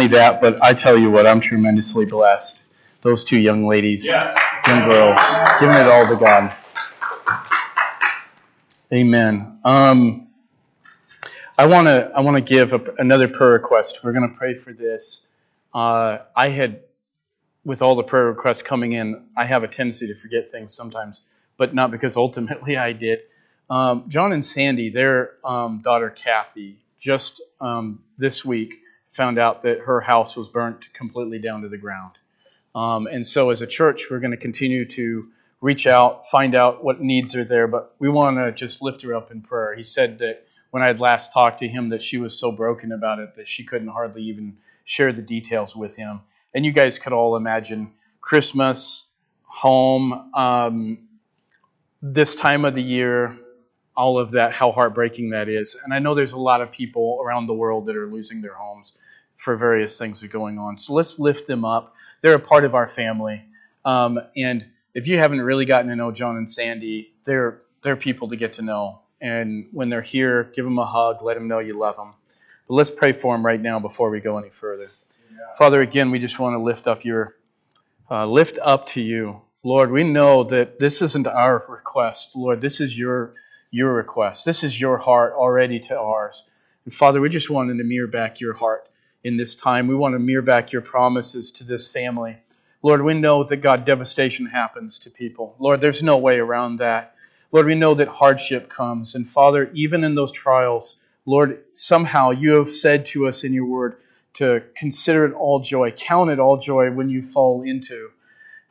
only that, but I tell you what, I'm tremendously blessed. Those two young ladies, young girls, giving it all to God. Amen. Um, I want to I want to give a, another prayer request. We're going to pray for this. Uh, I had, with all the prayer requests coming in, I have a tendency to forget things sometimes, but not because ultimately I did. Um, John and Sandy, their um, daughter Kathy, just um, this week found out that her house was burnt completely down to the ground. Um, and so, as a church, we're going to continue to reach out, find out what needs are there, but we want to just lift her up in prayer. He said that when I had last talked to him, that she was so broken about it that she couldn't hardly even share the details with him. And you guys could all imagine Christmas, home, um, this time of the year, all of that, how heartbreaking that is. And I know there's a lot of people around the world that are losing their homes for various things that are going on. So let's lift them up. They're a part of our family. Um, and if you haven't really gotten to know John and Sandy, they're they're people to get to know. And when they're here, give them a hug, let them know you love them. But let's pray for them right now before we go any further. Yeah. Father, again, we just want to lift up your uh, lift up to you, Lord. We know that this isn't our request, Lord. This is your your request. This is your heart already to ours. And Father, we just wanted to mirror back your heart in this time. We want to mirror back your promises to this family. Lord, we know that God, devastation happens to people. Lord, there's no way around that. Lord, we know that hardship comes. And Father, even in those trials, Lord, somehow you have said to us in your word to consider it all joy, count it all joy when you fall into.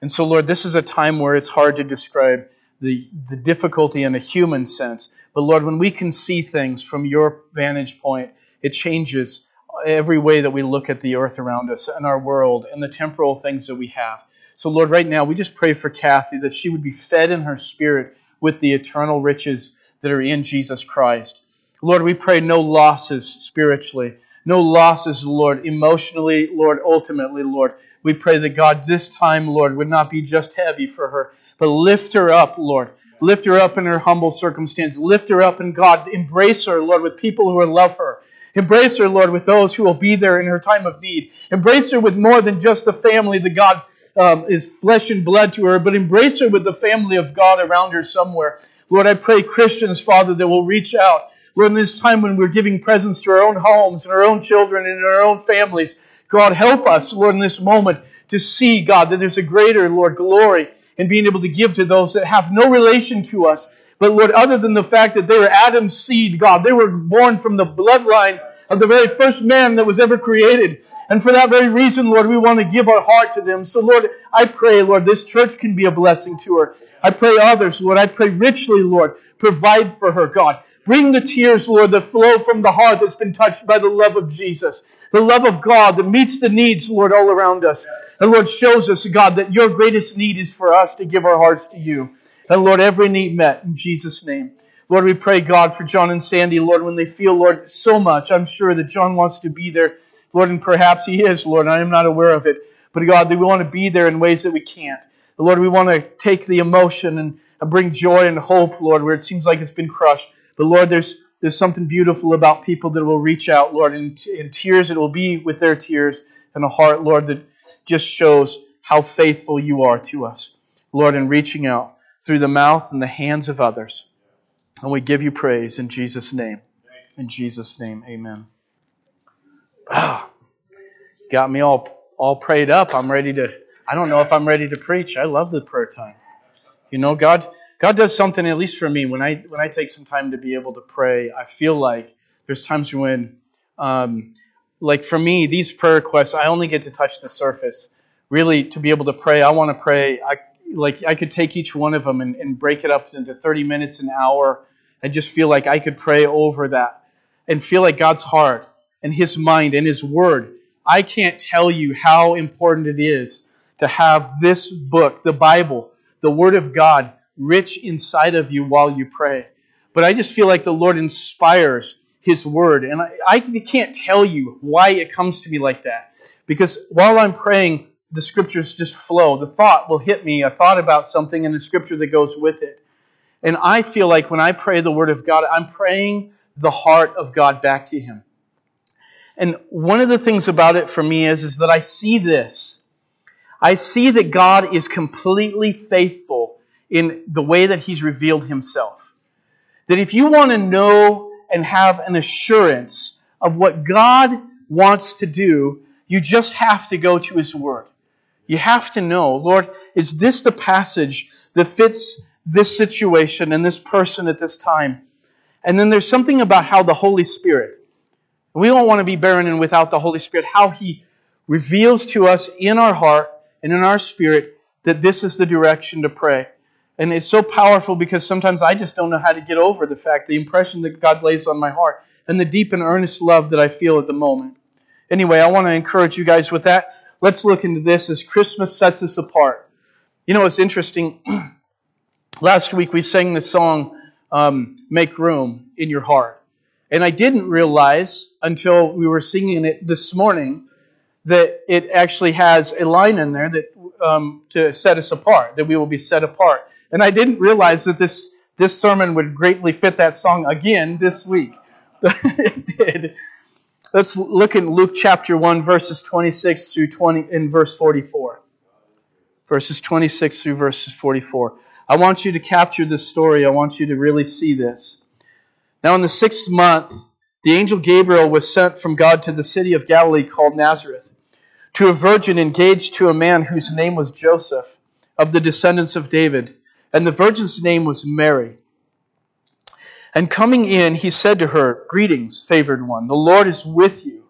And so, Lord, this is a time where it's hard to describe the, the difficulty in a human sense. But Lord, when we can see things from your vantage point, it changes every way that we look at the earth around us and our world and the temporal things that we have. So, Lord, right now we just pray for Kathy that she would be fed in her spirit with the eternal riches that are in Jesus Christ. Lord, we pray no losses spiritually, no losses, Lord, emotionally, Lord, ultimately, Lord. We pray that God, this time, Lord, would not be just heavy for her, but lift her up, Lord. Lift her up in her humble circumstance. Lift her up in God. Embrace her, Lord, with people who love her. Embrace her, Lord, with those who will be there in her time of need. Embrace her with more than just the family that God um, is flesh and blood to her, but embrace her with the family of God around her somewhere. Lord, I pray Christians, Father, that will reach out. Lord, in this time when we're giving presents to our own homes and our own children and our own families, God, help us, Lord, in this moment to see, God, that there's a greater, Lord, glory in being able to give to those that have no relation to us. But Lord, other than the fact that they were Adam's seed, God, they were born from the bloodline of the very first man that was ever created. And for that very reason, Lord, we want to give our heart to them. So, Lord, I pray, Lord, this church can be a blessing to her. I pray others, Lord. I pray richly, Lord, provide for her, God. Bring the tears, Lord, that flow from the heart that's been touched by the love of Jesus. The love of God that meets the needs, Lord, all around us. And Lord, shows us, God, that your greatest need is for us to give our hearts to you. And Lord, every need met in Jesus' name. Lord, we pray, God, for John and Sandy, Lord, when they feel, Lord, so much. I'm sure that John wants to be there, Lord, and perhaps he is, Lord. I am not aware of it. But God, we want to be there in ways that we can't. Lord, we want to take the emotion and bring joy and hope, Lord, where it seems like it's been crushed. But Lord, there's there's something beautiful about people that will reach out, Lord, in, in tears. It will be with their tears and a heart, Lord, that just shows how faithful you are to us, Lord, in reaching out through the mouth and the hands of others. And we give you praise in Jesus' name. In Jesus' name, amen. Ah, got me all all prayed up. I'm ready to. I don't know if I'm ready to preach. I love the prayer time. You know, God God does something at least for me when I when I take some time to be able to pray. I feel like there's times when, um, like for me, these prayer requests, I only get to touch the surface. Really, to be able to pray, I want to pray. I like I could take each one of them and, and break it up into 30 minutes, an hour, and just feel like I could pray over that and feel like God's heart and His mind and His Word. I can't tell you how important it is to have this book, the Bible, the Word of God, rich inside of you while you pray. But I just feel like the Lord inspires His Word. And I, I can't tell you why it comes to me like that. Because while I'm praying, the scriptures just flow. The thought will hit me, a thought about something, and the scripture that goes with it. And I feel like when I pray the Word of God, I'm praying the heart of God back to Him. And one of the things about it for me is, is that I see this. I see that God is completely faithful in the way that He's revealed Himself. That if you want to know and have an assurance of what God wants to do, you just have to go to His Word. You have to know, Lord, is this the passage that fits this situation and this person at this time? And then there's something about how the Holy Spirit, we don't want to be barren and without the Holy Spirit, how He reveals to us in our heart and in our spirit that this is the direction to pray. And it's so powerful because sometimes I just don't know how to get over the fact, the impression that God lays on my heart, and the deep and earnest love that I feel at the moment. Anyway, I want to encourage you guys with that. Let's look into this as Christmas sets us apart. You know, it's interesting. Last week we sang the song, um, Make Room in Your Heart. And I didn't realize until we were singing it this morning that it actually has a line in there that um, to set us apart, that we will be set apart. And I didn't realize that this this sermon would greatly fit that song again this week. But it did. Let's look in Luke chapter 1, verses 26 through 20 in verse 44. Verses 26 through verses 44. I want you to capture this story. I want you to really see this. Now, in the sixth month, the angel Gabriel was sent from God to the city of Galilee called Nazareth, to a virgin engaged to a man whose name was Joseph, of the descendants of David, and the virgin's name was Mary. And coming in, he said to her, Greetings, favored one, the Lord is with you.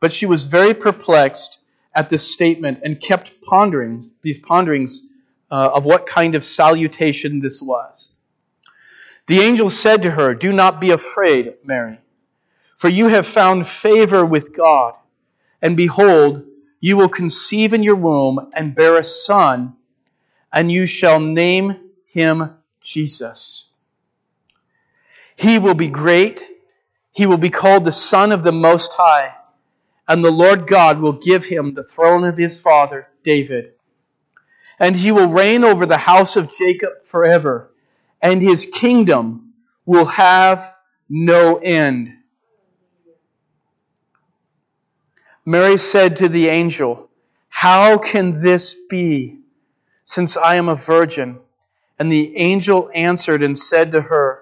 But she was very perplexed at this statement and kept pondering these ponderings uh, of what kind of salutation this was. The angel said to her, Do not be afraid, Mary, for you have found favor with God. And behold, you will conceive in your womb and bear a son, and you shall name him Jesus. He will be great. He will be called the Son of the Most High. And the Lord God will give him the throne of his father, David. And he will reign over the house of Jacob forever. And his kingdom will have no end. Mary said to the angel, How can this be, since I am a virgin? And the angel answered and said to her,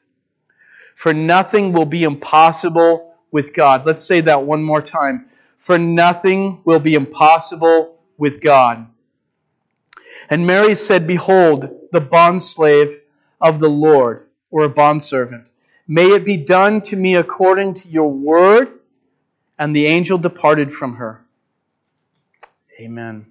for nothing will be impossible with God. Let's say that one more time. For nothing will be impossible with God. And Mary said, Behold, the bondslave of the Lord, or a bondservant. May it be done to me according to your word. And the angel departed from her. Amen.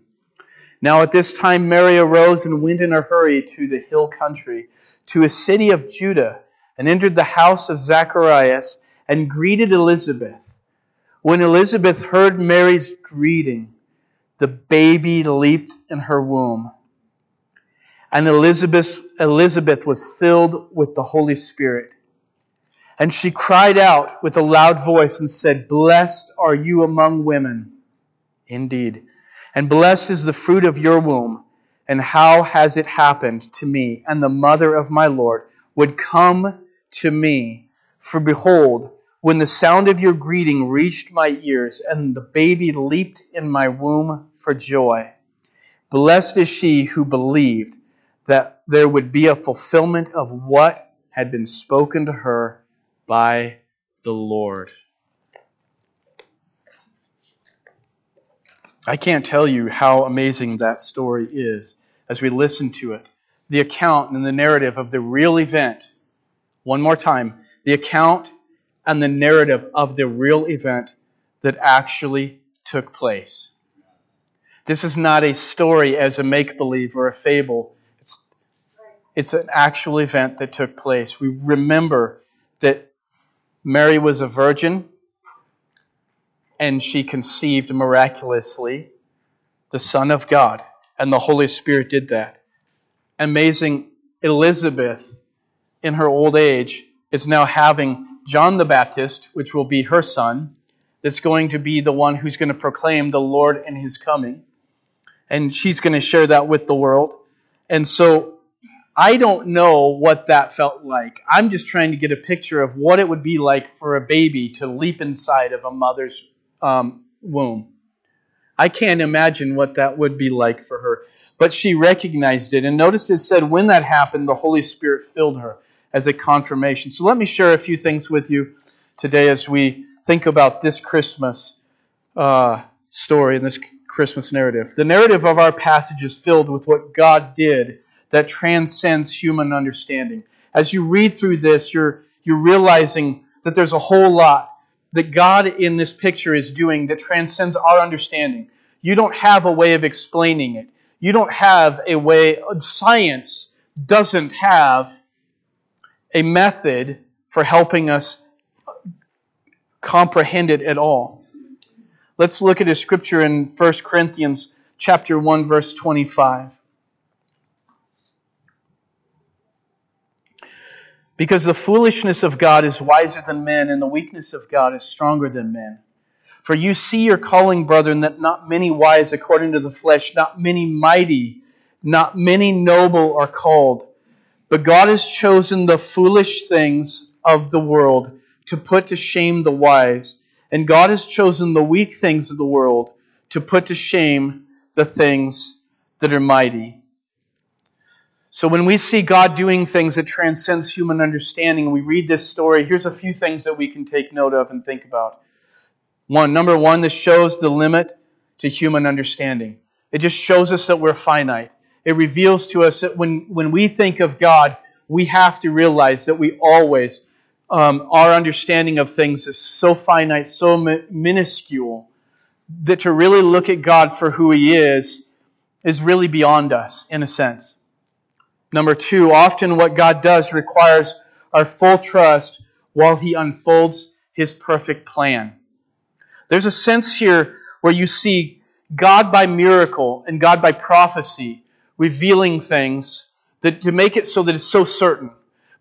Now at this time Mary arose and went in a hurry to the hill country, to a city of Judah and entered the house of Zacharias and greeted Elizabeth. When Elizabeth heard Mary's greeting, the baby leaped in her womb. And Elizabeth, Elizabeth was filled with the Holy Spirit. And she cried out with a loud voice and said, Blessed are you among women. Indeed. And blessed is the fruit of your womb. And how has it happened to me and the mother of my Lord would come to me. For behold, when the sound of your greeting reached my ears, and the baby leaped in my womb for joy. Blessed is she who believed that there would be a fulfillment of what had been spoken to her by the Lord. I can't tell you how amazing that story is as we listen to it. The account and the narrative of the real event one more time the account and the narrative of the real event that actually took place. This is not a story as a make believe or a fable. It's, it's an actual event that took place. We remember that Mary was a virgin and she conceived miraculously the Son of God. And the Holy Spirit did that. Amazing Elizabeth, in her old age, is now having John the Baptist, which will be her son, that's going to be the one who's going to proclaim the Lord and his coming. And she's going to share that with the world. And so I don't know what that felt like. I'm just trying to get a picture of what it would be like for a baby to leap inside of a mother's um, womb. I can't imagine what that would be like for her. But she recognized it. And notice it said when that happened, the Holy Spirit filled her as a confirmation. So let me share a few things with you today as we think about this Christmas uh, story and this Christmas narrative. The narrative of our passage is filled with what God did that transcends human understanding. As you read through this, you're, you're realizing that there's a whole lot that God in this picture is doing that transcends our understanding. You don't have a way of explaining it. You don't have a way, science doesn't have a method for helping us comprehend it at all. Let's look at a scripture in 1 Corinthians chapter 1 verse 25. Because the foolishness of God is wiser than men, and the weakness of God is stronger than men. For you see your calling, brethren, that not many wise according to the flesh, not many mighty, not many noble are called. But God has chosen the foolish things of the world to put to shame the wise, and God has chosen the weak things of the world to put to shame the things that are mighty. So when we see God doing things that transcends human understanding, we read this story, here's a few things that we can take note of and think about. One, number one, this shows the limit to human understanding. It just shows us that we're finite. It reveals to us that when, when we think of God, we have to realize that we always, um, our understanding of things is so finite, so mi- minuscule, that to really look at God for who He is is really beyond us, in a sense. Number two, often what God does requires our full trust while He unfolds His perfect plan. There's a sense here where you see God by miracle and God by prophecy revealing things that to make it so that it's so certain.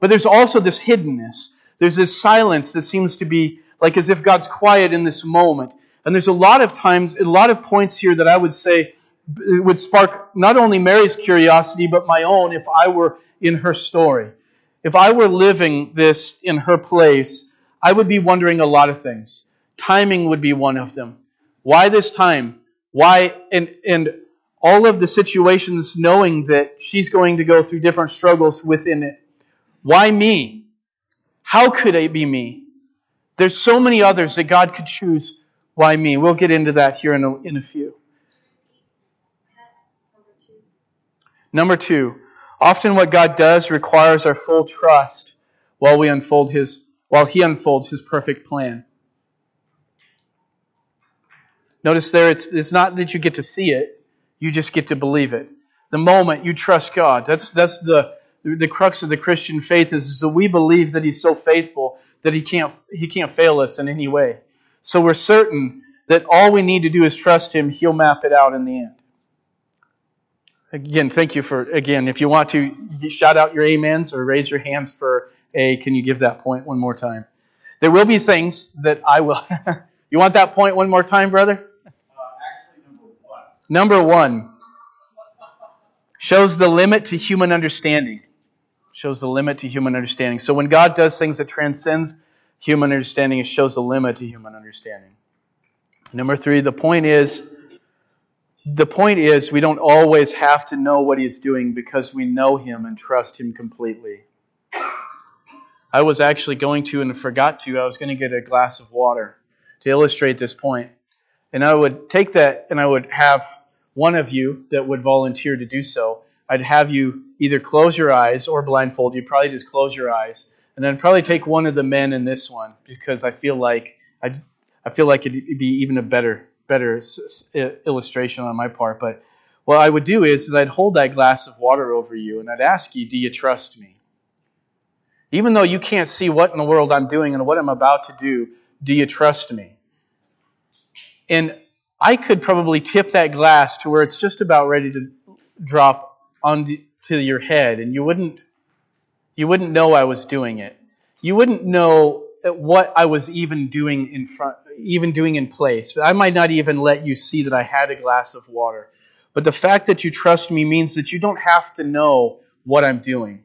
But there's also this hiddenness. There's this silence that seems to be like as if God's quiet in this moment. And there's a lot of times, a lot of points here that I would say would spark not only Mary's curiosity, but my own if I were in her story. If I were living this in her place, I would be wondering a lot of things. Timing would be one of them. Why this time? Why and and all of the situations knowing that she's going to go through different struggles within it. Why me? How could it be me? There's so many others that God could choose. Why me? We'll get into that here in a, in a few. Number two, often what God does requires our full trust while we unfold his while he unfolds his perfect plan. Notice there it's, it's not that you get to see it, you just get to believe it. The moment you trust God, that's that's the the crux of the Christian faith is, is that we believe that he's so faithful that he can't he can't fail us in any way. So we're certain that all we need to do is trust him, he'll map it out in the end. Again, thank you for, again, if you want to shout out your amens or raise your hands for a, can you give that point one more time? There will be things that I will. you want that point one more time, brother? Uh, actually, number one. Number one shows the limit to human understanding. Shows the limit to human understanding. So when God does things that transcends human understanding, it shows the limit to human understanding. Number three, the point is the point is, we don't always have to know what he's doing because we know him and trust him completely. I was actually going to and forgot to, I was going to get a glass of water to illustrate this point. And I would take that and I would have one of you that would volunteer to do so. I'd have you either close your eyes or blindfold. You'd probably just close your eyes. And then probably take one of the men in this one because I feel like i I feel like it'd be even a better better illustration on my part, but what I would do is, is I'd hold that glass of water over you and I'd ask you, Do you trust me? Even though you can't see what in the world I'm doing and what I'm about to do, do you trust me? And I could probably tip that glass to where it's just about ready to drop onto your head, and you wouldn't you wouldn't know I was doing it. You wouldn't know what I was even doing in front, even doing in place. I might not even let you see that I had a glass of water. But the fact that you trust me means that you don't have to know what I'm doing.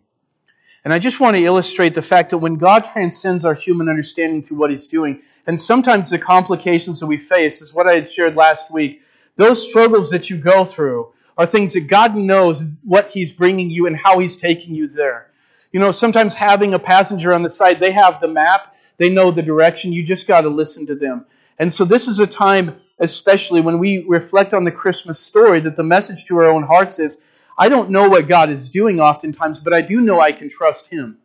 And I just want to illustrate the fact that when God transcends our human understanding through what He's doing, and sometimes the complications that we face is what I had shared last week. Those struggles that you go through are things that God knows what He's bringing you and how He's taking you there. You know, sometimes having a passenger on the side, they have the map, they know the direction, you just got to listen to them. And so this is a time, especially when we reflect on the Christmas story, that the message to our own hearts is I don't know what God is doing oftentimes, but I do know I can trust Him.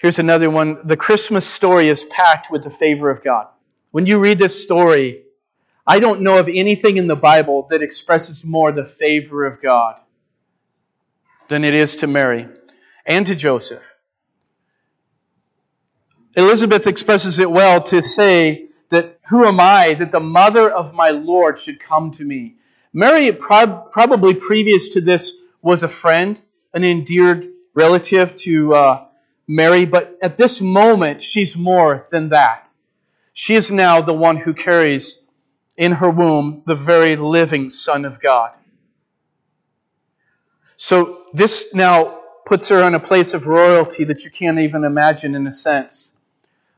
Here's another one. The Christmas story is packed with the favor of God. When you read this story, I don't know of anything in the Bible that expresses more the favor of God than it is to Mary and to Joseph. Elizabeth expresses it well to say that, Who am I that the mother of my Lord should come to me? Mary, probably previous to this, was a friend, an endeared relative to uh, Mary, but at this moment, she's more than that. She is now the one who carries in her womb the very living Son of God. So this now puts her in a place of royalty that you can't even imagine in a sense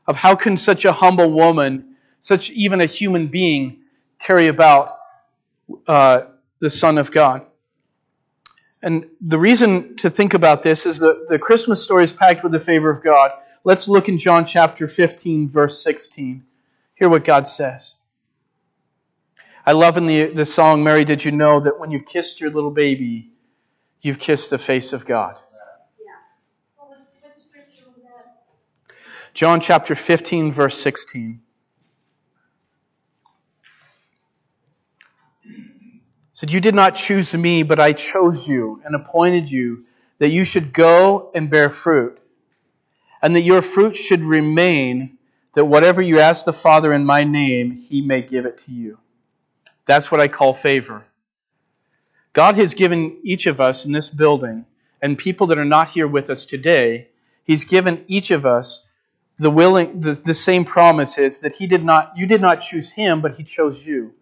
of how can such a humble woman, such even a human being, carry about uh, the Son of God. And the reason to think about this is that the Christmas story is packed with the favor of God. Let's look in John chapter 15, verse 16. Hear what God says. I love in the, the song, Mary, did you know that when you've kissed your little baby, you've kissed the face of God? John chapter 15, verse 16. Said, You did not choose me, but I chose you and appointed you that you should go and bear fruit, and that your fruit should remain, that whatever you ask the Father in my name, he may give it to you. That's what I call favor. God has given each of us in this building, and people that are not here with us today, He's given each of us the willing the, the same promise is that he did not you did not choose him but he chose you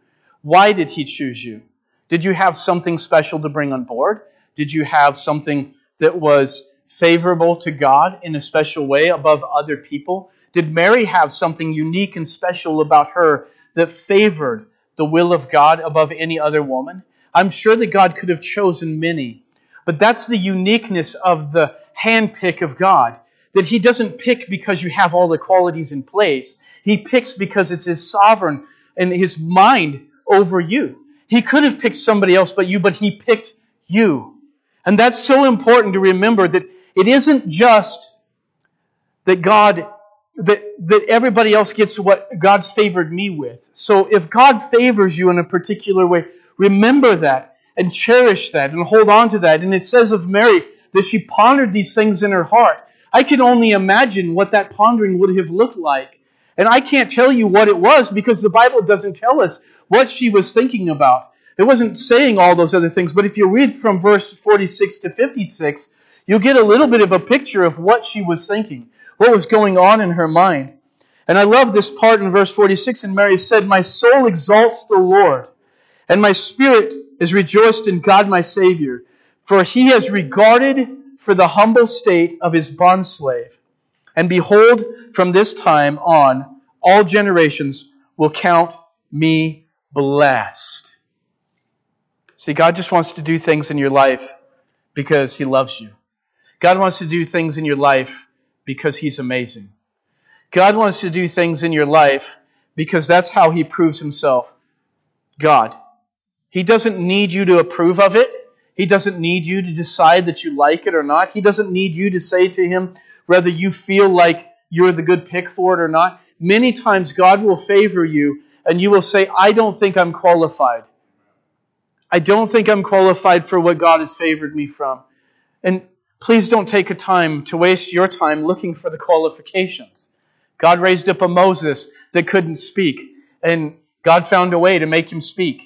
why did he choose you did you have something special to bring on board did you have something that was favorable to god in a special way above other people did mary have something unique and special about her that favored the will of god above any other woman i'm sure that god could have chosen many but that's the uniqueness of the handpick of god that he doesn't pick because you have all the qualities in place. He picks because it's his sovereign and his mind over you. He could have picked somebody else but you, but he picked you. And that's so important to remember that it isn't just that God that, that everybody else gets what God's favored me with. So if God favors you in a particular way, remember that and cherish that and hold on to that. And it says of Mary that she pondered these things in her heart. I can only imagine what that pondering would have looked like. And I can't tell you what it was because the Bible doesn't tell us what she was thinking about. It wasn't saying all those other things, but if you read from verse 46 to 56, you'll get a little bit of a picture of what she was thinking, what was going on in her mind. And I love this part in verse 46. And Mary said, My soul exalts the Lord, and my spirit is rejoiced in God my Savior, for he has regarded for the humble state of his bondslave. And behold, from this time on, all generations will count me blessed. See, God just wants to do things in your life because he loves you. God wants to do things in your life because he's amazing. God wants to do things in your life because that's how he proves himself God. He doesn't need you to approve of it. He doesn't need you to decide that you like it or not. He doesn't need you to say to him whether you feel like you're the good pick for it or not. Many times God will favor you and you will say, I don't think I'm qualified. I don't think I'm qualified for what God has favored me from. And Please don't take a time to waste your time looking for the qualifications. God raised up a Moses that couldn't speak, and God found a way to make him speak.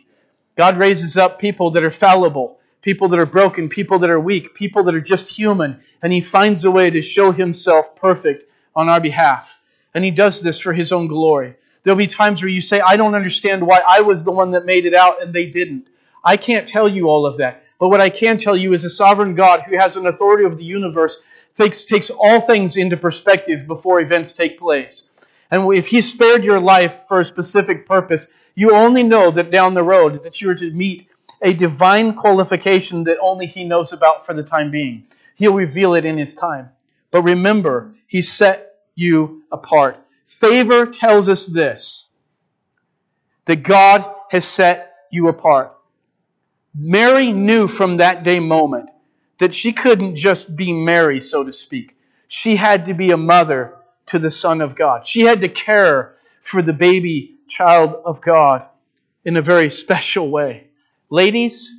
God raises up people that are fallible, people that are broken, people that are weak, people that are just human, and he finds a way to show himself perfect on our behalf. And he does this for his own glory. There'll be times where you say, I don't understand why I was the one that made it out and they didn't. I can't tell you all of that. But what I can tell you is a sovereign God who has an authority over the universe takes, takes all things into perspective before events take place. And if He spared your life for a specific purpose, you only know that down the road that you are to meet a divine qualification that only He knows about for the time being. He'll reveal it in His time. But remember, He set you apart. Favor tells us this that God has set you apart. Mary knew from that day moment that she couldn't just be Mary, so to speak. She had to be a mother to the Son of God. She had to care for the baby child of God in a very special way. Ladies,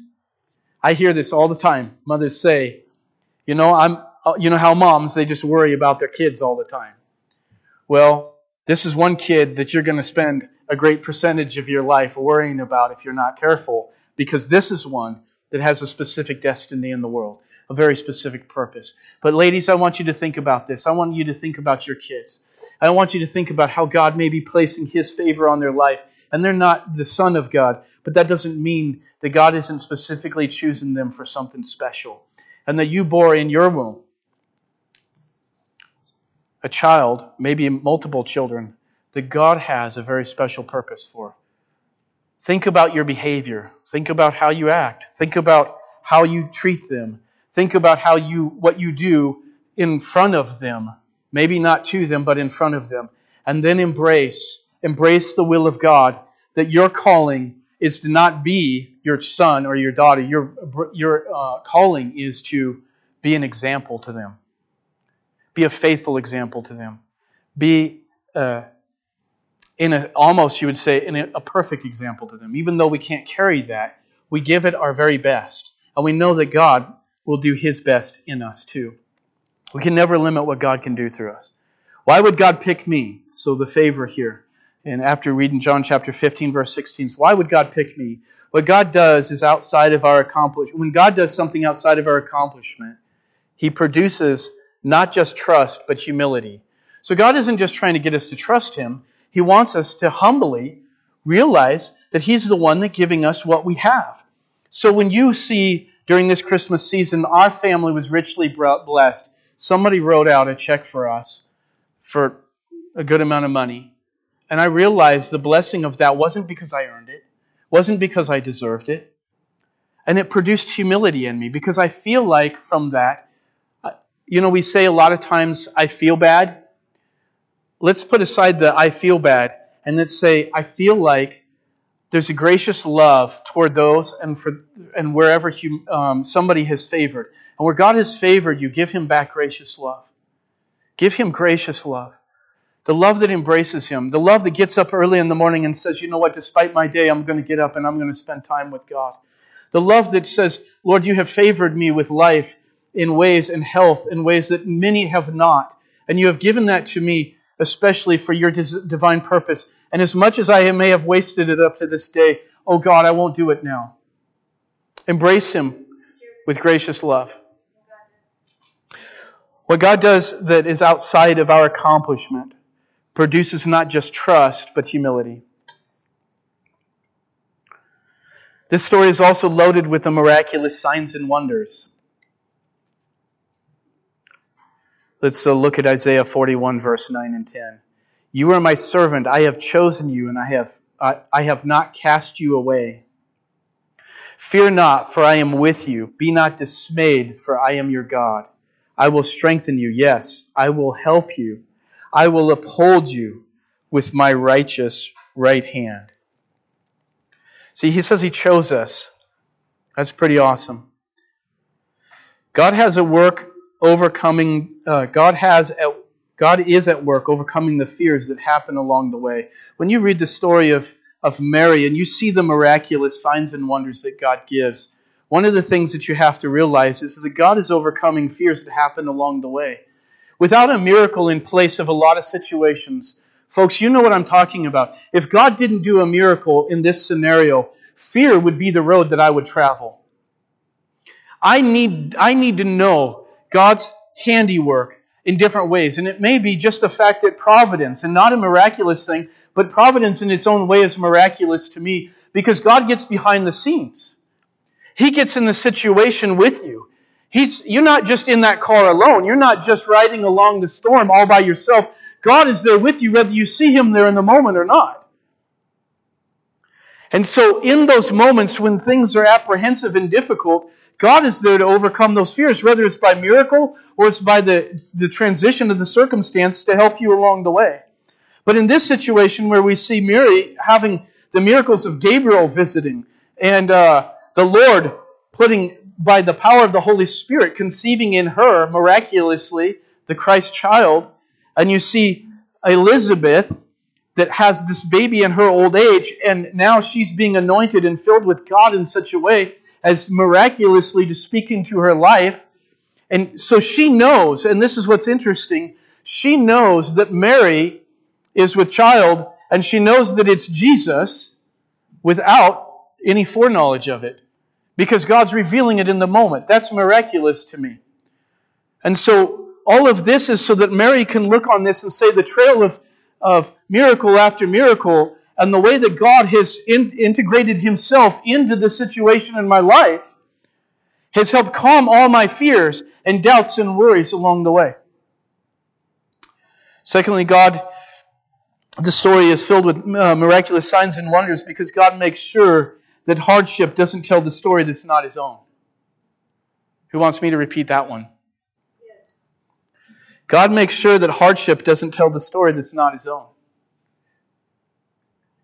I hear this all the time. Mothers say, you know, I'm Uh, you know how moms they just worry about their kids all the time. Well, this is one kid that you're going to spend a great percentage of your life worrying about if you're not careful because this is one that has a specific destiny in the world, a very specific purpose. But, ladies, I want you to think about this. I want you to think about your kids. I want you to think about how God may be placing His favor on their life. And they're not the Son of God, but that doesn't mean that God isn't specifically choosing them for something special. And that you bore in your womb a child, maybe multiple children, that God has a very special purpose for. Think about your behavior. Think about how you act. Think about how you treat them. Think about how you what you do in front of them. Maybe not to them, but in front of them. And then embrace embrace the will of God that your calling is to not be your son or your daughter. Your your uh, calling is to be an example to them. Be a faithful example to them. Be uh, in a almost you would say in a, a perfect example to them. Even though we can't carry that, we give it our very best, and we know that God will do His best in us too. We can never limit what God can do through us. Why would God pick me? So the favor here. And after reading John chapter 15, verse 16, so why would God pick me? What God does is outside of our accomplishment. When God does something outside of our accomplishment, He produces not just trust, but humility. So God isn't just trying to get us to trust Him, he wants us to humbly realize that He's the one that's giving us what we have. So when you see during this Christmas season, our family was richly blessed, somebody wrote out a check for us for a good amount of money. And I realized the blessing of that wasn't because I earned it, wasn't because I deserved it. And it produced humility in me because I feel like from that, you know, we say a lot of times, I feel bad let's put aside the I feel bad and let's say I feel like there's a gracious love toward those and for and wherever he, um, somebody has favored and where God has favored you, give Him back gracious love. Give Him gracious love. The love that embraces Him. The love that gets up early in the morning and says, you know what, despite my day, I'm going to get up and I'm going to spend time with God. The love that says, Lord, you have favored me with life in ways and health in ways that many have not. And you have given that to me especially for your divine purpose. And as much as I may have wasted it up to this day, oh God, I won't do it now. Embrace Him with gracious love. What God does that is outside of our accomplishment produces not just trust, but humility. This story is also loaded with the miraculous signs and wonders. Let's uh, look at Isaiah 41, verse 9 and 10. You are my servant. I have chosen you, and I have, I, I have not cast you away. Fear not, for I am with you. Be not dismayed, for I am your God. I will strengthen you. Yes, I will help you. I will uphold you with my righteous right hand. See, he says he chose us. That's pretty awesome. God has a work overcoming, uh, God has at, God is at work overcoming the fears that happen along the way. When you read the story of, of Mary and you see the miraculous signs and wonders that God gives, one of the things that you have to realize is that God is overcoming fears that happen along the way. Without a miracle in place of a lot of situations, folks, you know what I'm talking about. If God didn't do a miracle in this scenario, fear would be the road that I would travel. I need, I need to know God's handiwork in different ways. And it may be just the fact that providence, and not a miraculous thing, but providence in its own way is miraculous to me because God gets behind the scenes. He gets in the situation with you. He's, you're not just in that car alone. You're not just riding along the storm all by yourself. God is there with you, whether you see Him there in the moment or not. And so, in those moments when things are apprehensive and difficult, God is there to overcome those fears, whether it's by miracle or it's by the, the transition of the circumstance to help you along the way. But in this situation where we see Mary having the miracles of Gabriel visiting and uh, the Lord putting, by the power of the Holy Spirit, conceiving in her miraculously the Christ child, and you see Elizabeth that has this baby in her old age, and now she's being anointed and filled with God in such a way as miraculously to speak into her life. And so she knows, and this is what's interesting, she knows that Mary is with child, and she knows that it's Jesus without any foreknowledge of it. Because God's revealing it in the moment. That's miraculous to me. And so all of this is so that Mary can look on this and say the trail of, of miracle after miracle and the way that God has in, integrated Himself into the situation in my life has helped calm all my fears and doubts and worries along the way. Secondly, God, the story is filled with uh, miraculous signs and wonders because God makes sure that hardship doesn't tell the story that's not His own. Who wants me to repeat that one? Yes. God makes sure that hardship doesn't tell the story that's not His own.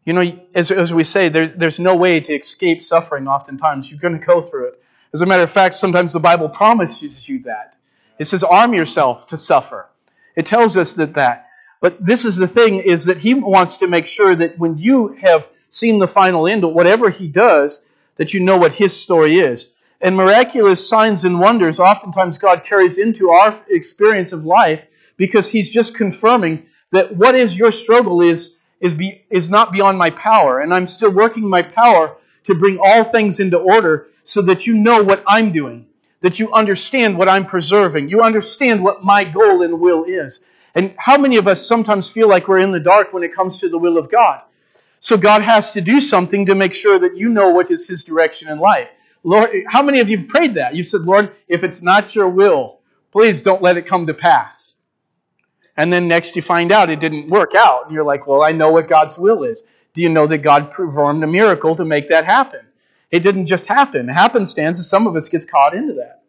You know, as, as we say, there's, there's no way to escape suffering oftentimes. You're going to go through it. As a matter of fact, sometimes the Bible promises you that. It says, arm yourself to suffer. It tells us that that. But this is the thing, is that he wants to make sure that when you have seen the final end, whatever he does, that you know what his story is. And miraculous signs and wonders, oftentimes God carries into our experience of life because he's just confirming that what is your struggle is is, be, is not beyond my power, and I'm still working my power to bring all things into order so that you know what I'm doing, that you understand what I'm preserving, you understand what my goal and will is. And how many of us sometimes feel like we're in the dark when it comes to the will of God? So God has to do something to make sure that you know what is His direction in life. Lord, how many of you have prayed that? You said, Lord, if it's not your will, please don't let it come to pass. And then next you find out it didn't work out. And you're like, well, I know what God's will is. Do you know that God performed a miracle to make that happen? It didn't just happen. Happenstance, some of us gets caught into that.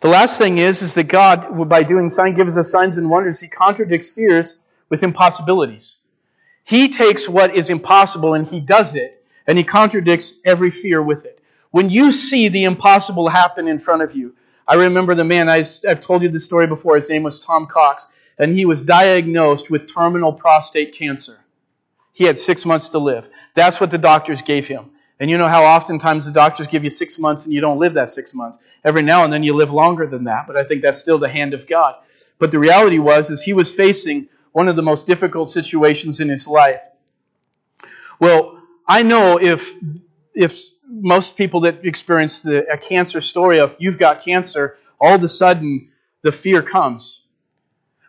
The last thing is, is that God, by doing sign, gives us signs and wonders. He contradicts fears with impossibilities. He takes what is impossible and he does it, and he contradicts every fear with it. When you see the impossible happen in front of you, I remember the man, I, have told you the story before, his name was Tom Cox, and he was diagnosed with terminal prostate cancer. He had six months to live. That's what the doctors gave him. And you know how oftentimes the doctors give you six months and you don't live that six months. Every now and then you live longer than that, but I think that's still the hand of God. But the reality was is he was facing one of the most difficult situations in his life. Well, I know if if most people that experience the, a cancer story of you've got cancer, all of a sudden the fear comes.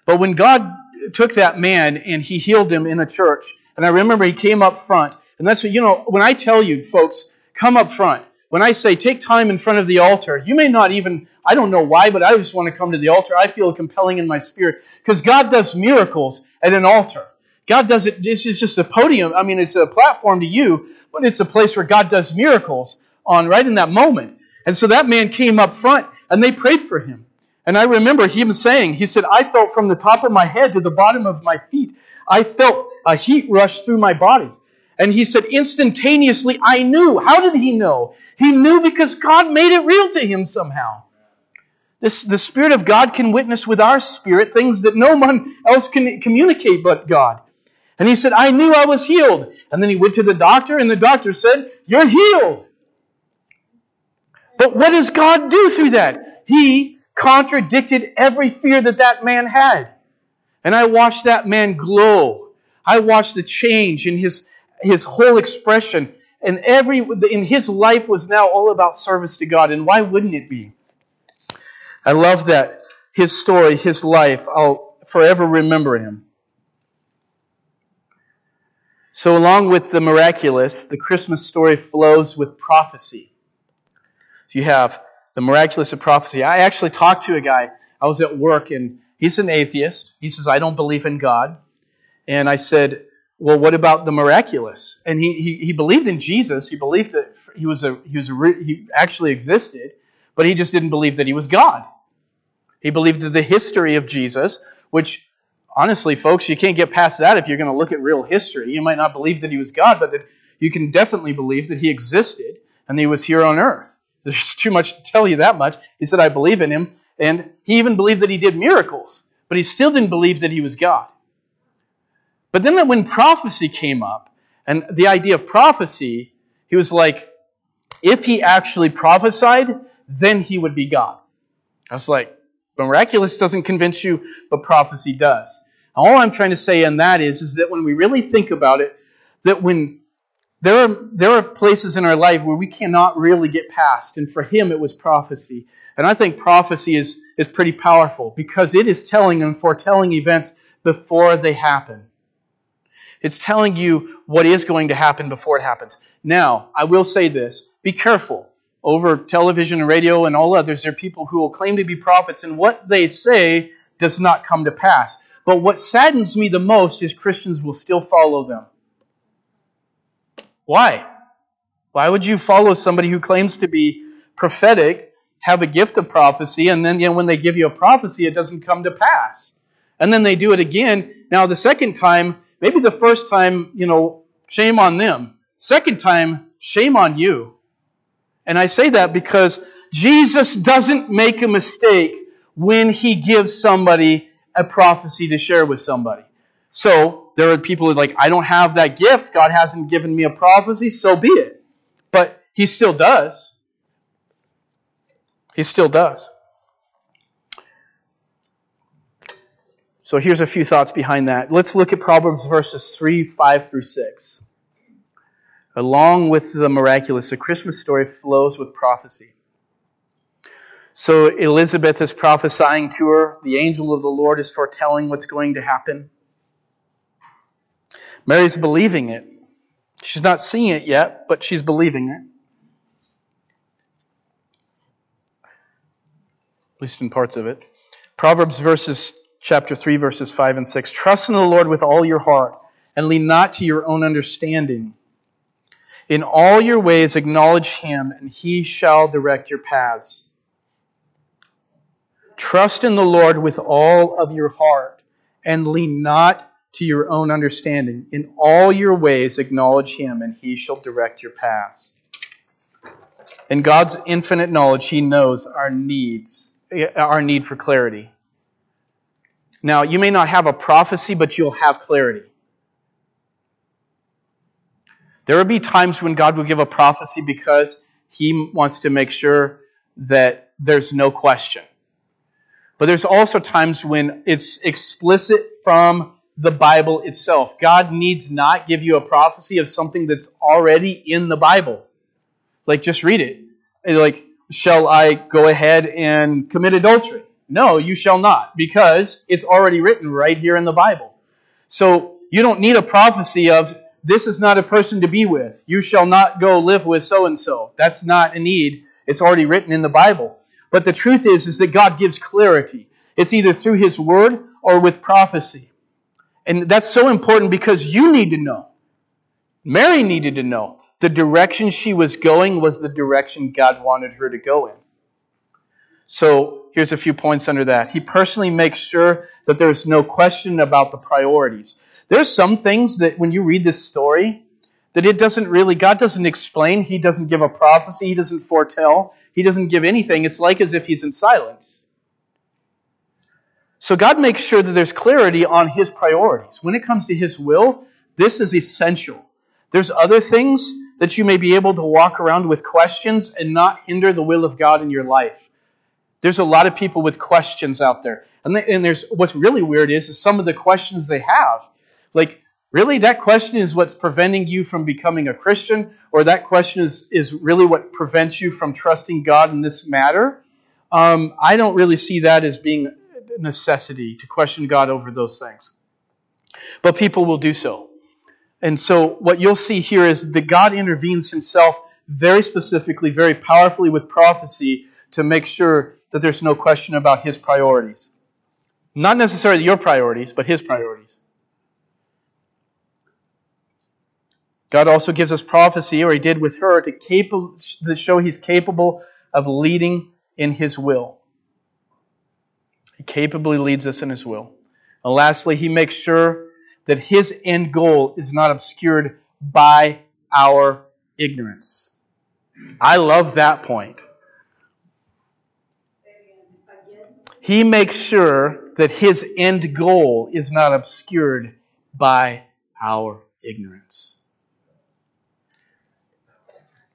But when God took that man and he healed him in a church, and I remember he came up front, and that's what, you know, when I tell you, folks, come up front, when I say take time in front of the altar, you may not even, I don't know why, but I just want to come to the altar. I feel compelling in my spirit because God does miracles at an altar. God does it, this is just a podium. I mean, it's a platform to you, but it's a place where God does miracles on right in that moment. And so that man came up front and they prayed for him. And I remember him saying, he said, I felt from the top of my head to the bottom of my feet, I felt a heat rush through my body. And he said, instantaneously, I knew. How did he know? He knew because God made it real to him somehow. This, the Spirit of God can witness with our spirit things that no one else can communicate but God. And he said, I knew I was healed. And then he went to the doctor, and the doctor said, You're healed. But what does God do through that? He contradicted every fear that that man had. And I watched that man glow. I watched the change in his, his whole expression. And every in his life was now all about service to God. And why wouldn't it be? I love that his story, his life. I'll forever remember him. So, along with the miraculous, the Christmas story flows with prophecy. So, you have the miraculous of prophecy. I actually talked to a guy. I was at work, and he's an atheist. He says, I don't believe in God. And I said, Well, what about the miraculous? And he, he, he believed in Jesus. He believed that he was a he was a he actually existed, but he just didn't believe that he was God. He believed that the history of Jesus, which honestly, folks, you can't get past that if you're going to look at real history. You might not believe that he was God, but that you can definitely believe that he existed and he was here on earth. There's too much to tell you that much. He said, I believe in him. And he even believed that he did miracles, but he still didn't believe that he was God. But then when prophecy came up, and the idea of prophecy, he was like, if he actually prophesied, then he would be God. I was like, miraculous doesn't convince you, but prophecy does. All I'm trying to say in that is, is that when we really think about it, that when there are, there are places in our life where we cannot really get past, and for him it was prophecy. And I think prophecy is, is pretty powerful because it is telling and foretelling events before they happen. It's telling you what is going to happen before it happens. Now, I will say this be careful. Over television and radio and all others, there are people who will claim to be prophets, and what they say does not come to pass. But what saddens me the most is Christians will still follow them. Why? Why would you follow somebody who claims to be prophetic, have a gift of prophecy, and then you know, when they give you a prophecy, it doesn't come to pass? And then they do it again. Now, the second time, maybe the first time, you know, shame on them. Second time, shame on you. And I say that because Jesus doesn't make a mistake when he gives somebody a prophecy to share with somebody. So there are people who are like, I don't have that gift. God hasn't given me a prophecy, so be it. But he still does. He still does. So here's a few thoughts behind that. Let's look at Proverbs verses 3, 5 through 6. Along with the miraculous, the Christmas story flows with prophecy. So Elizabeth is prophesying to her. The angel of the Lord is foretelling what's going to happen. Mary's believing it. She's not seeing it yet, but she's believing it. At least in parts of it. Proverbs verses chapter 3 verses 5 and 6. Trust in the Lord with all your heart and lean not to your own understanding. In all your ways acknowledge him and he shall direct your paths. Trust in the Lord with all of your heart and lean not to your own understanding. In all your ways, acknowledge Him, and He shall direct your paths. In God's infinite knowledge, He knows our needs, our need for clarity. Now, you may not have a prophecy, but you'll have clarity. There will be times when God will give a prophecy because He wants to make sure that there's no question. But there's also times when it's explicit from the Bible itself. God needs not give you a prophecy of something that's already in the Bible. Like, just read it. Like, shall I go ahead and commit adultery? No, you shall not, because it's already written right here in the Bible. So, you don't need a prophecy of, this is not a person to be with. You shall not go live with so and so. That's not a need. It's already written in the Bible. But the truth is, is that God gives clarity. It's either through His Word or with prophecy. And that's so important because you need to know. Mary needed to know. The direction she was going was the direction God wanted her to go in. So here's a few points under that. He personally makes sure that there's no question about the priorities. There's some things that when you read this story, that it doesn't really, God doesn't explain. He doesn't give a prophecy. He doesn't foretell. He doesn't give anything. It's like as if He's in silence. So God makes sure that there's clarity on His priorities. When it comes to His will, this is essential. There's other things, that you may be able to walk around with questions and not hinder the will of God in your life. There's a lot of people with questions out there. And, they, and there's what's really weird is, is some of the questions they have. Like, really, that question is what's preventing you from becoming a Christian, or that question is, is really what prevents you from trusting God in this matter? Um, I don't really see that as being a necessity to question God over those things. But people will do so. And so what you'll see here is that God intervenes himself very specifically, very powerfully with prophecy to make sure that there's no question about his priorities. Not necessarily your priorities, but his priorities. God also gives us prophecy, or he did with her, to, capable, to show he's capable of leading in his will. He capably leads us in his will. And lastly, he makes sure that his end goal is not obscured by our ignorance. I love that point. He makes sure that his end goal is not obscured by our ignorance.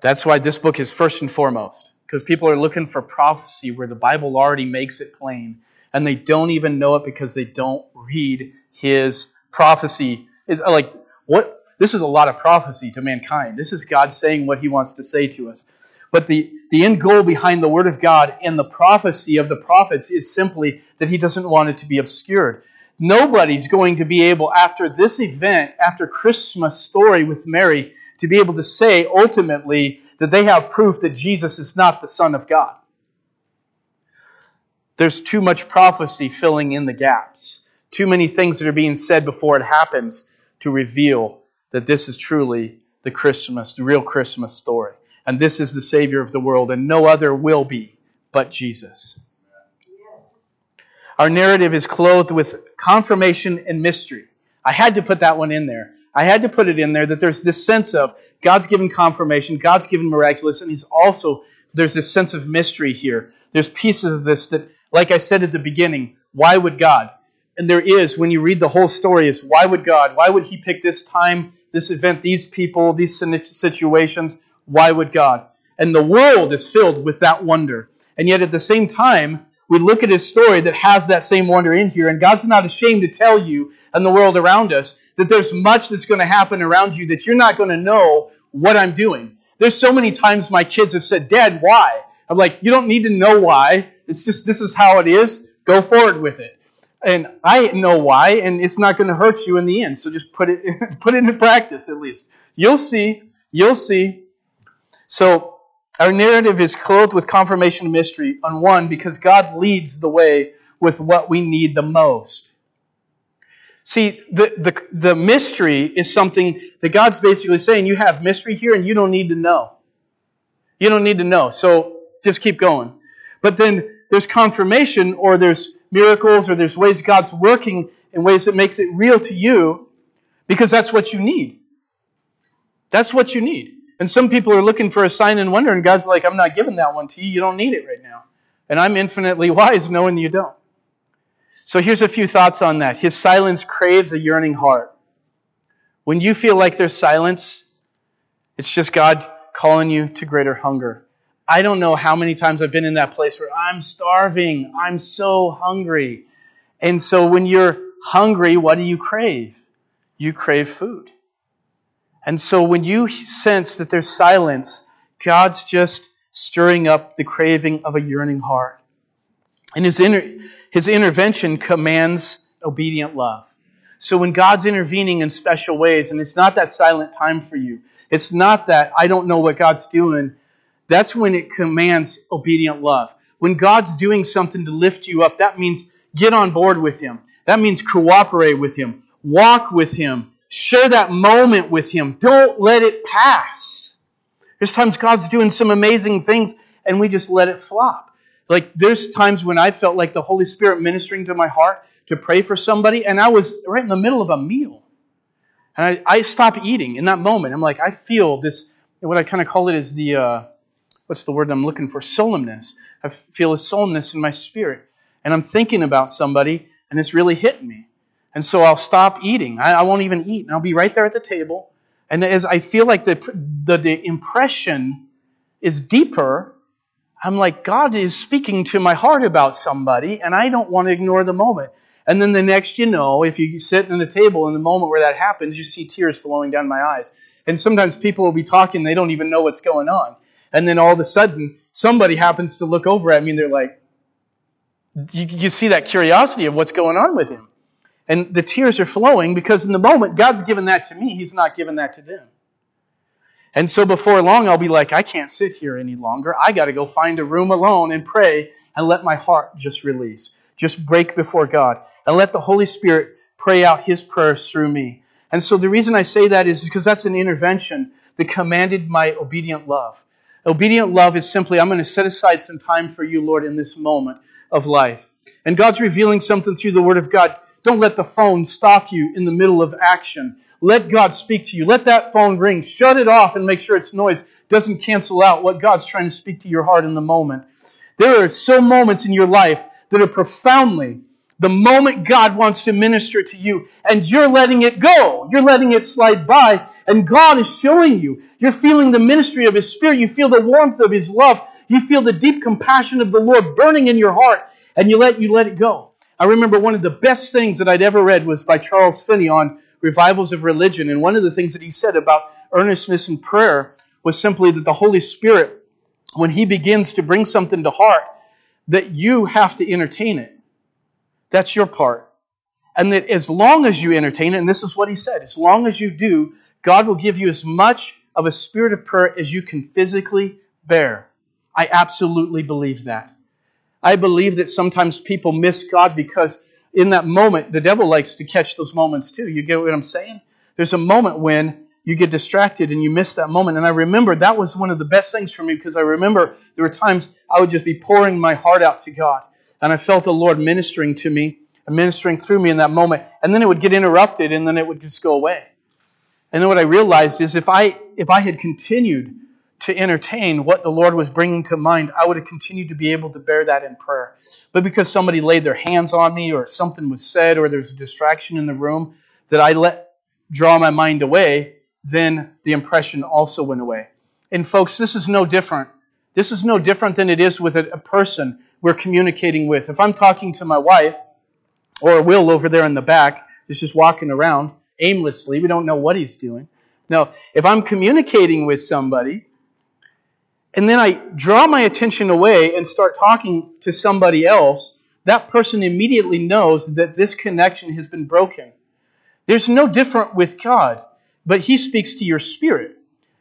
That's why this book is first and foremost, because people are looking for prophecy where the Bible already makes it plain, and they don't even know it because they don't read his prophecy. It's uh, like what this is a lot of prophecy to mankind. This is God saying what he wants to say to us. But the, the end goal behind the Word of God and the prophecy of the prophets is simply that He doesn't want it to be obscured. Nobody's going to be able, after this event, after Christmas story with Mary, to be able to say ultimately that they have proof that Jesus is not the Son of God. There's too much prophecy filling in the gaps, too many things that are being said before it happens to reveal that this is truly the Christmas, the real Christmas story and this is the Savior of the world, and no other will be but Jesus. Our narrative is clothed with confirmation and mystery. I had to put that one in there. I had to put it in there that there's this sense of God's given confirmation, God's given miraculous, and He's also, there's this sense of mystery here. There's pieces of this that, like I said at the beginning, why would God? And there is, when you read the whole story, is why would God? Why would He pick this time, this event, these people, these situations? Why would God? And the world is filled with that wonder. And yet at the same time, we look at his story that has that same wonder in here, and God's not ashamed to tell you and the world around us that there's much that's going to happen around you that you're not going to know what I'm doing. There's so many times my kids have said, Dad, why? I'm like, you don't need to know why. It's just this is how it is. Go forward with it. And I know why, and it's not going to hurt you in the end. So just put it put it into practice at least. You'll see. You'll see. So our narrative is clothed with confirmation mystery on one because God leads the way with what we need the most. See, the, the, the mystery is something that God's basically saying, you have mystery here and you don't need to know. You don't need to know. So just keep going. But then there's confirmation or there's miracles or there's ways God's working in ways that makes it real to you because that's what you need. That's what you need. And some people are looking for a sign and wonder, and God's like, I'm not giving that one to you. You don't need it right now. And I'm infinitely wise knowing you don't. So here's a few thoughts on that. His silence craves a yearning heart. When you feel like there's silence, it's just God calling you to greater hunger. I don't know how many times I've been in that place where I'm starving. I'm so hungry. And so when you're hungry, what do you crave? You crave food. And so when you sense that there's silence, God's just stirring up the craving of a yearning heart. And his, inter- his intervention commands obedient love. So when God's intervening in special ways, and it's not that silent time for you, it's not that I don't know what God's doing, that's when it commands obedient love. When God's doing something to lift you up, that means get on board with Him. That means cooperate with Him, walk with Him, Share that moment with Him. Don't let it pass. There's times God's doing some amazing things and we just let it flop. Like there's times when I felt like the Holy Spirit ministering to my heart to pray for somebody and I was right in the middle of a meal. And I, I stopped eating in that moment. I'm like, I feel this, what I kind of call it is the, uh, what's the word I'm looking for? Solemnness. I feel a solemnness in my spirit. And I'm thinking about somebody and it's really hitting me. And so I'll stop eating. I, I, won't even eat. And I'll be right there at the table. And as I feel like the, the, the impression is deeper, I'm like, God is speaking to my heart about somebody, and I don't want to ignore the moment. And then the next you know, if you sit at a table in the moment where that happens, you see tears flowing down my eyes. And sometimes people will be talking, they don't even know what's going on. And then all of a sudden, somebody happens to look over at me and they're like, you, you see that curiosity of what's going on with him. And the tears are flowing because in the moment, God's given that to me, He's not given that to them. And so before long, I'll be like, I can't sit here any longer. I got to go find a room alone and pray and let my heart just release, just break before God, and let the Holy Spirit pray out His prayers through me. And so the reason I say that is because that's an intervention that commanded my obedient love. Obedient love is simply, I'm going to set aside some time for you, Lord, in this moment of life. And God's revealing something through the Word of God. Don't let the phone stop you in the middle of action. Let God speak to you. Let that phone ring. Shut it off and make sure its noise doesn't cancel out what God's trying to speak to your heart in the moment. There are so moments in your life that are profoundly the moment God wants to minister to you, and you're letting it go. You're letting it slide by, and God is showing you. You're feeling the ministry of His Spirit. You feel the warmth of His love. You feel the deep compassion of the Lord burning in your heart, and you let you let it go. I remember one of the best things that I'd ever read was by Charles Finney on revivals of religion, and one of the things that he said about earnestness in prayer was simply that the Holy Spirit, when He begins to bring something to heart, that you have to entertain it. That's your part. And that as long as you entertain it, and this is what he said, as long as you do, God will give you as much of a spirit of prayer as you can physically bear. I absolutely believe that. I believe that sometimes people miss God because in that moment, the devil likes to catch those moments too. You get what I'm saying? There's a moment when you get distracted and you miss that moment. And I remember that was one of the best things for me because I remember there were times I would just be pouring my heart out to God. And I felt the Lord ministering to me and ministering through me in that moment. And then it would get interrupted and then it would just go away. And then what I realized is if I if I had continued to entertain what the Lord was bringing to mind, I would have continued to be able to bear that in prayer. But because somebody laid their hands on me or something was said or there's a distraction in the room that I let draw my mind away, then the impression also went away. And folks, this is no different. This is no different than it is with a, person we're communicating with. If I'm talking to my wife, or Will over there in the back, is just walking around aimlessly, we don't know what he's doing. Now, if I'm communicating with somebody, and then I draw my attention away and start talking to somebody else, that person immediately knows that this connection has been broken. There's no different with God, but He speaks to your spirit.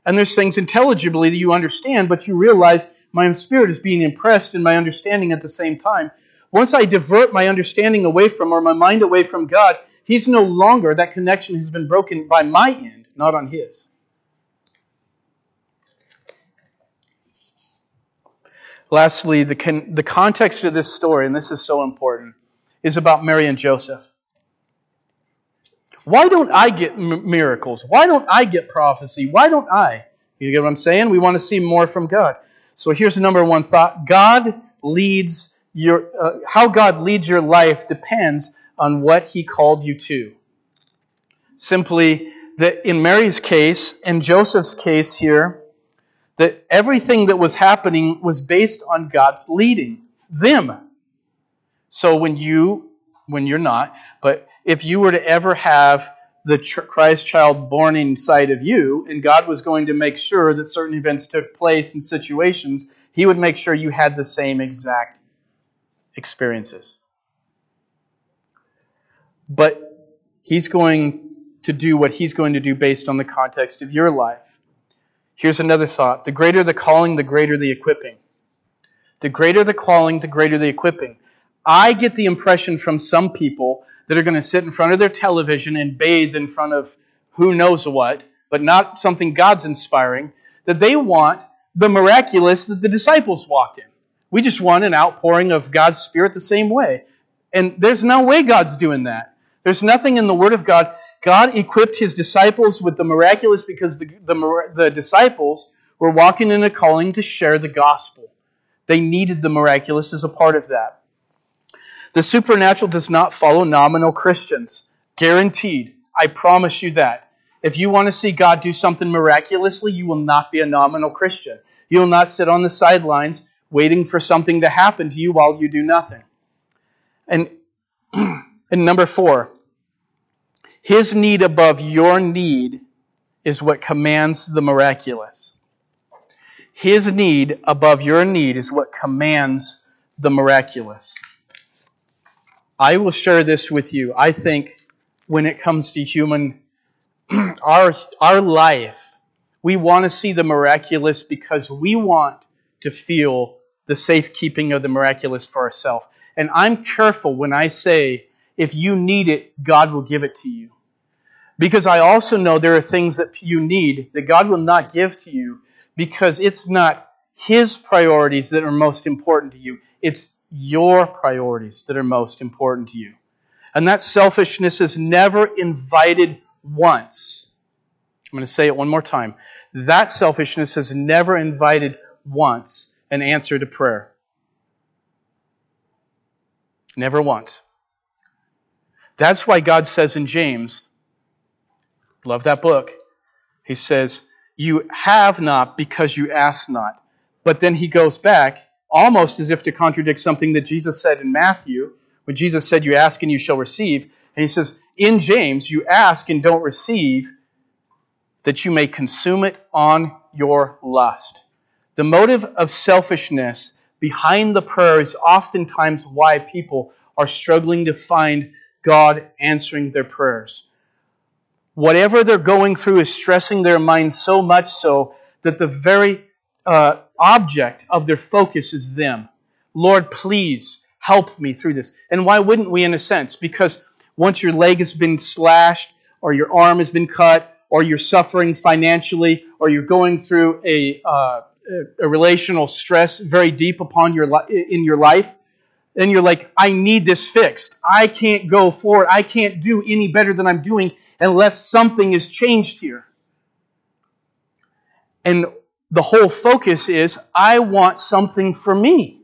And there's things intelligibly that you understand, but you realize my spirit is being impressed and my understanding at the same time. Once I divert my understanding away from or my mind away from God, He's no longer, that connection has been broken by my end, not on His. Lastly, the, con- the context of this story, and this is so important, is about Mary and Joseph. Why don't I get m- miracles? Why don't I get prophecy? Why don't I? You get what I'm saying? We want to see more from God. So here's the number one thought God leads your, uh, how God leads your life depends on what he called you to. Simply, that in Mary's case and Joseph's case here, that everything that was happening was based on God's leading them. So when you, when you're not, but if you were to ever have the Christ child born inside of you, and God was going to make sure that certain events took place in situations, He would make sure you had the same exact experiences. But He's going to do what He's going to do based on the context of your life. Here's another thought the greater the calling, the greater the equipping. The greater the calling, the greater the equipping. I get the impression from some people that are going to sit in front of their television and bathe in front of who knows what, but not something God's inspiring, that they want the miraculous that the disciples walked in. We just want an outpouring of God's Spirit the same way. And there's no way God's doing that. There's nothing in the Word of God. God equipped His disciples with the miraculous because the, the, the disciples were walking in a calling to share the gospel. They needed the miraculous as a part of that. The supernatural does not follow nominal Christians. Guaranteed. I promise you that. If you want to see God do something miraculously, you will not be a nominal Christian. You will not sit on the sidelines waiting for something to happen to you while you do nothing. And, and number four, his need above your need is what commands the miraculous. His need above your need is what commands the miraculous. I will share this with you. I think when it comes to human, our, our life, we want to see the miraculous because we want to feel the safekeeping of the miraculous for ourselves. And I'm careful when I say, if you need it, God will give it to you. Because I also know there are things that you need that God will not give to you because it's not His priorities that are most important to you. It's your priorities that are most important to you. And that selfishness is never invited once. I'm going to say it one more time. That selfishness is never invited once an answer to prayer. Never once. That's why God says in James, love that book, he says, You have not because you ask not. But then he goes back, almost as if to contradict something that Jesus said in Matthew, when Jesus said, You ask and you shall receive. And he says, In James, you ask and don't receive, that you may consume it on your lust. The motive of selfishness behind the prayer is oftentimes why people are struggling to find God answering their prayers. Whatever they're going through is stressing their mind so much so that the very uh, object of their focus is them. Lord, please help me through this. And why wouldn't we, in a sense? Because once your leg has been slashed, or your arm has been cut, or you're suffering financially, or you're going through a uh, a relational stress very deep upon your li- in your life, then you're like, I need this fixed. I can't go forward. I can't do any better than I'm doing unless something is changed here. And the whole focus is, I want something for me.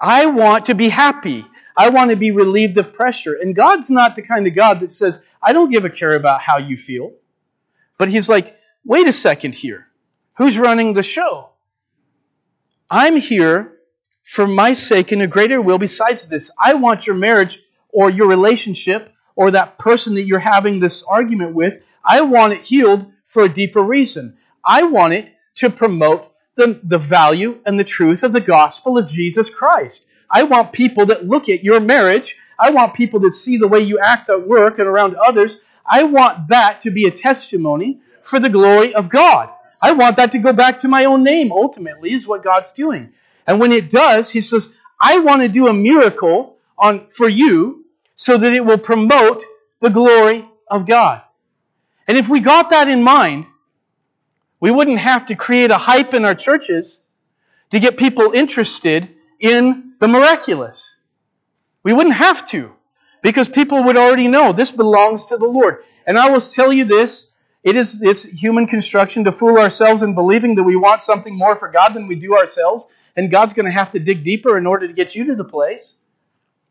I want to be happy. I want to be relieved of pressure. And God's not the kind of God that says, I don't give a care about how you feel. But He's like, wait a second here. Who's running the show? I'm here for my sake in a greater will besides this. I want your marriage or your relationship or that person that you're having this argument with, I want it healed for a deeper reason. I want it to promote the, the value and the truth of the gospel of Jesus Christ. I want people that look at your marriage. I want people that see the way you act at work and around others. I want that to be a testimony for the glory of God. I want that to go back to my own name, ultimately, is what God's doing. And when it does, He says, I want to do a miracle on, for you so that it will promote the glory of God. And if we got that in mind, we wouldn't have to create a hype in our churches to get people interested in the miraculous. We wouldn't have to because people would already know this belongs to the Lord. And I will tell you this it is it's human construction to fool ourselves in believing that we want something more for God than we do ourselves, and God's going to have to dig deeper in order to get you to the place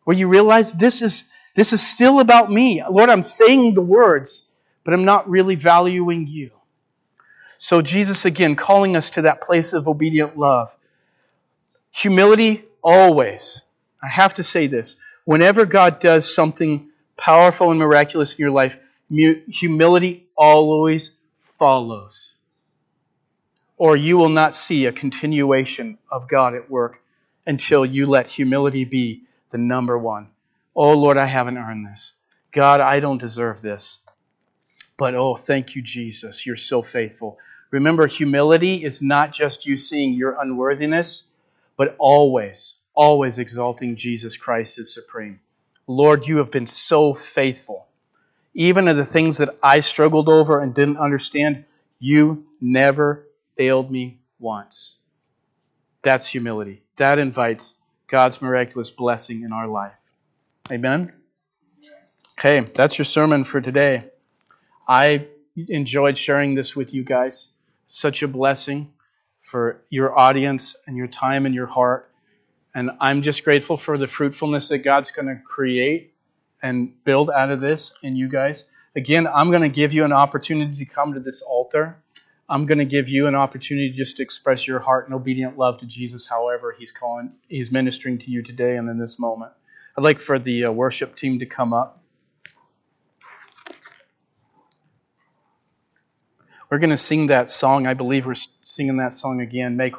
where you realize this is this is still about me. Lord, I'm saying the words, but I'm not really valuing you. So Jesus again calling us to that place of obedient love. Humility always. I have to say this. Whenever God does something powerful and miraculous in your life, humility always follows. Or you will not see a continuation of God at work until you let humility be the number one. Oh Lord, I haven't earned this. God, I don't deserve this. But oh, thank you, Jesus. You're so faithful. Remember, humility is not just you seeing your unworthiness, but always, always exalting Jesus Christ as supreme. Lord, you have been so faithful even of the things that I struggled over and didn't understand, you never failed me once. That's humility. That invites God's miraculous blessing in our life. Amen? Okay, that's your sermon for today. I enjoyed sharing this with you guys. Such a blessing for your audience and your time and your heart. And I'm just grateful for the fruitfulness that God's going to create and build out of this in you guys. Again, I'm going to give you an opportunity to come to this altar. I'm going to give you an opportunity just to express your heart and obedient love to Jesus, however He's calling, He's ministering to you today and in this moment. I'd like for the uh, worship team to come up. We're going to sing that song. I believe we're singing that song again. Make